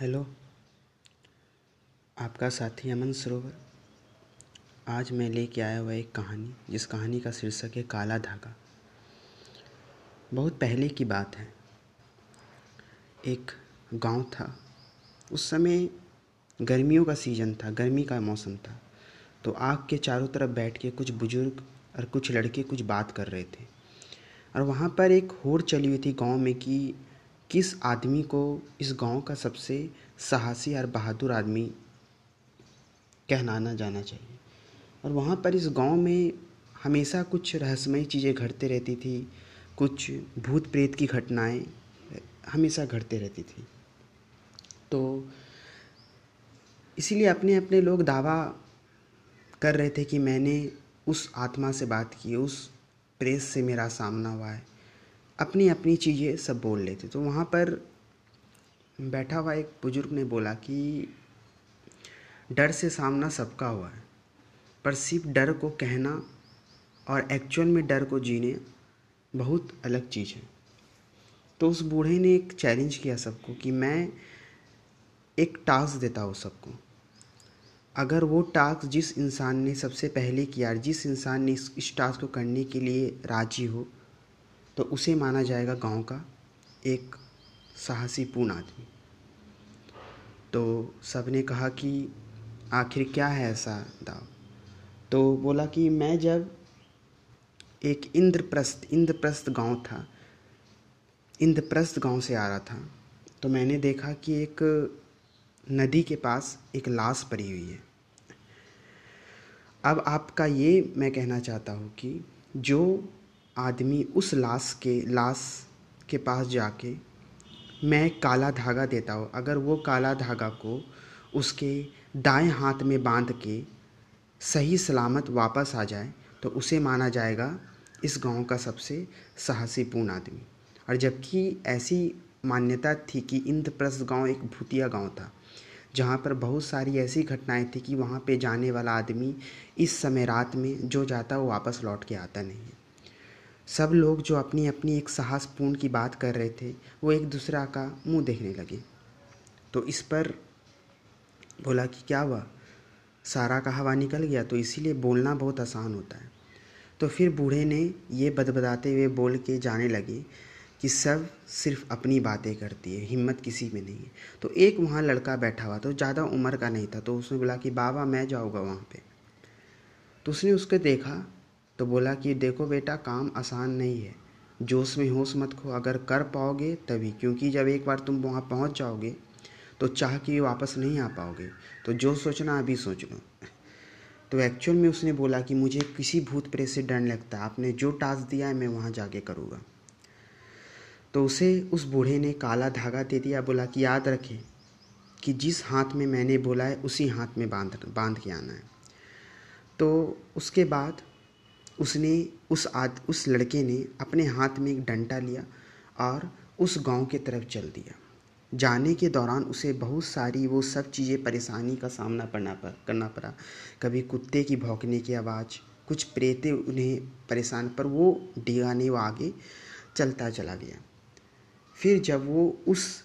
Hello, आपका साथी अमन सरोवर। आज मैं लेके आया हुआ एक कहानी, जिस कहानी का शीर्षक है काला धागा। बहुत पहले की बात है। एक गाँव था। उस समय गर्मियों का सीज़न था, गर्मी का मौसम था। तो आग के चारों तरफ़ बैठ के कुछ बुज़ुर्ग और कुछ लड़के कुछ बात कर रहे थे। और वहाँ पर एक होड़ चली हुई थी गाँव में कि किस आदमी को इस गाँव का सबसे साहसी और बहादुर आदमी कहनाना जाना चाहिए? और वहाँ पर इस गाँव में हमेशा कुछ रहस्यमय चीज़ें घटते रहती थी, कुछ भूत प्रेत की घटनाएँ हमेशा घटते रहती थी। तो इसीलिए अपने अपने लोग दावा कर रहे थे कि मैंने उस आत्मा से बात की, उस प्रेस से मेरा सामना हुआ है। अपनी अपनी चीज़ें सब बोल लेते। तो वहाँ पर बैठा हुआ एक बुज़ुर्ग ने बोला कि डर से सामना सबका हुआ है, पर सिर्फ़ डर को कहना और एक्चुअल में डर को जीने बहुत अलग चीज़ है। तो उस बूढ़े ने एक चैलेंज किया सबको कि मैं एक टास्क देता हूँ सबको। अगर वो टास्क जिस इंसान ने सबसे पहले किया, जिस इंसान ने इस टास्क को करने के लिए राज़ी हो तो उसे माना जाएगा गाँव का एक साहसीपूर्ण आदमी। तो सबने कहा कि आखिर क्या है ऐसा दाव? तो बोला कि मैं जब एक इंद्रप्रस्थ इंद्रप्रस्थ गाँव था, इंद्रप्रस्थ गाँव से आ रहा था तो मैंने देखा कि एक नदी के पास एक लाश पड़ी हुई है। अब आपका ये मैं कहना चाहता हूँ कि जो आदमी उस लाश के लाश के पास जाके मैं काला धागा देता हूँ। अगर वो काला धागा को उसके दाएँ हाथ में बाँध के सही सलामत वापस आ जाए तो उसे माना जाएगा इस गाँव का सबसे साहसीपूर्ण आदमी। और जबकि ऐसी मान्यता थी कि इंद्रप्रस्थ गाँव एक भूतिया गाँव था, जहाँ पर बहुत सारी ऐसी घटनाएँ थी कि वहाँ पे जाने वाला आदमी इस समय रात में जो जाता वो वापस लौट के आता नहीं है। सब लोग जो अपनी अपनी एक साहसपूर्ण की बात कर रहे थे, वो एक दूसरा का मुँह देखने लगे। तो इस पर बोला कि क्या हुआ? सारा का हवा निकल गया तो इसीलिए बोलना बहुत आसान होता है। तो फिर बूढ़े ने ये बदबदाते हुए बोल के जाने लगे कि सब सिर्फ़ अपनी बातें करती है, हिम्मत किसी में नहीं है। तो एक वहाँ लड़का बैठा हुआ तो ज़्यादा उम्र का नहीं था तो उसने बोला कि, बाबा, मैं जाऊँगा वहाँ पे। तो उसने उसको देखा तो बोला कि देखो बेटा, काम आसान नहीं है। जोश में होश मत खो। अगर कर पाओगे तभी, क्योंकि जब एक बार तुम वहाँ पहुँच जाओगे तो चाह के वापस नहीं आ पाओगे। तो जो सोचना अभी सोच लो। तो एक्चुअल में उसने बोला कि मुझे किसी भूत प्रेत से डर लगता। है आपने जो टास्क दिया है, मैं वहाँ जाके करूँगा। तो उसे उस बूढ़े ने काला धागा दे दिया। बोला कि याद रखे कि जिस हाथ में मैंने बोला है, उसी हाथ में बाँध बाँध के आना है। तो उसके बाद उसने, उस आद, उस लड़के ने अपने हाथ में एक डंडा लिया और उस गाँव के तरफ़ चल दिया। जाने के दौरान उसे बहुत सारी वो सब चीज़ें परेशानी का सामना करना पर करना पड़ा। कभी कुत्ते की भौंकने की आवाज़, कुछ प्रेते उन्हें परेशान, पर वो डिगाने वो आगे चलता चला गया। फिर जब वो उस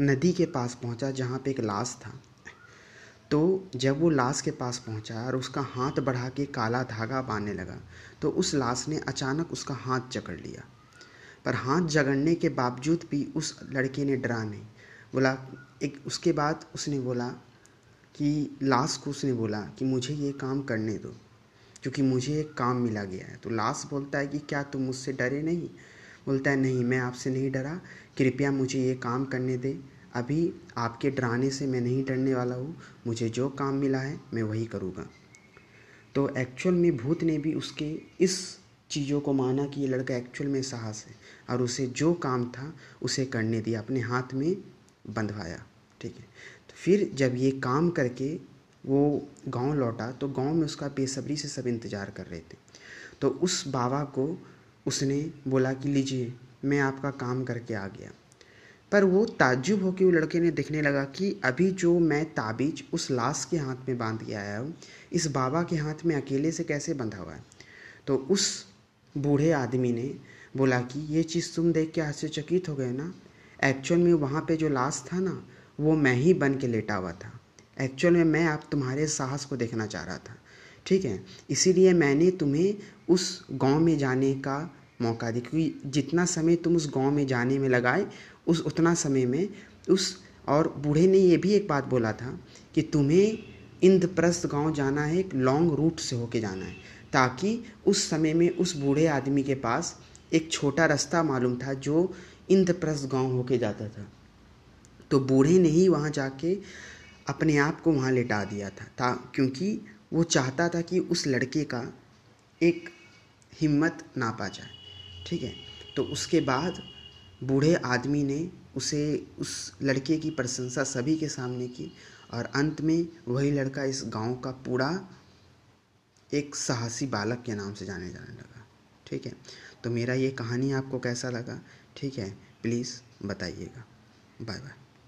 नदी के पास पहुँचा, जहाँ पे एक लाश था तो जब वो लाश के पास पहुँचा और उसका हाथ बढ़ा के काला धागा बांधने लगा तो उस लाश ने अचानक उसका हाथ जकड़ लिया। पर हाथ जगड़ने के बावजूद भी उस लड़के ने डरा नहीं। बोला, एक, उसके बाद उसने बोला कि, लाश को उसने बोला कि मुझे ये काम करने दो, क्योंकि मुझे एक काम मिला गया है। तो लाश बोलता है कि क्या तुम मुझसे डरे नहीं? बोलता है, नहीं, मैं आपसे नहीं डरा। कृपया मुझे ये काम करने दे। अभी आपके डराने से मैं नहीं डरने वाला हूँ, मुझे जो काम मिला है, मैं वही करूँगा। तो एक्चुअल में भूत ने भी उसके इस चीज़ों को माना कि ये लड़का एक्चुअल में साहस है और उसे जो काम था, उसे करने दिया, अपने हाथ में बंधवाया, ठीक है। तो फिर जब ये काम करके वो गाँव लौटा तो गाँव में उसका बेसब्री से सब इंतज़ार कर रहे थे। तो उस बाबा को उसने बोला कि, लीजिए, मैं आपका काम करके आ गया। पर वो ताज्जुब होकर वो लड़के ने देखने लगा कि अभी जो मैं ताबीज उस लाश के हाथ में बाँध के आया हूँ, इस बाबा के हाथ में अकेले से कैसे बंधा हुआ है? तो उस बूढ़े आदमी ने बोला कि ये चीज़ तुम देख के आश्चर्यचकित हो गए ना? एक्चुअल में वहाँ पे जो लाश था ना, वो मैं ही बन के लेटा हुआ था। एक्चुअल में मैं आप तुम्हारे साहस को देखना चाह रहा था। ठीक है? इसीलिए मैंने तुम्हें उस गाँव में जाने का मौका दिया, क्योंकि जितना समय तुम उस गाँव में जाने में लगाए उस उतना समय में उस और बूढ़े ने ये भी एक बात बोला था कि तुम्हें इंद्रप्रस्थ गाँव जाना है, एक लॉन्ग रूट से होके जाना है, ताकि उस समय में उस बूढ़े आदमी के पास एक छोटा रास्ता मालूम था जो इंद्रप्रस्थ गाँव होके जाता था। तो बूढ़े ने ही वहाँ जाके अपने आप को वहाँ लेटा दिया था क्योंकि वो चाहता था कि उस लड़के का एक हिम्मत नापा जाए, ठीक है? तो उसके बाद बूढ़े आदमी ने उसे, उस लड़के की प्रशंसा सभी के सामने की और अंत में वही लड़का इस गाँव का पूरा एक साहसी बालक के नाम से जाने जाने लगा। ठीक है? तो मेरा ये कहानी आपको कैसा लगा? ठीक है? प्लीज़ बताइएगा। Bye bye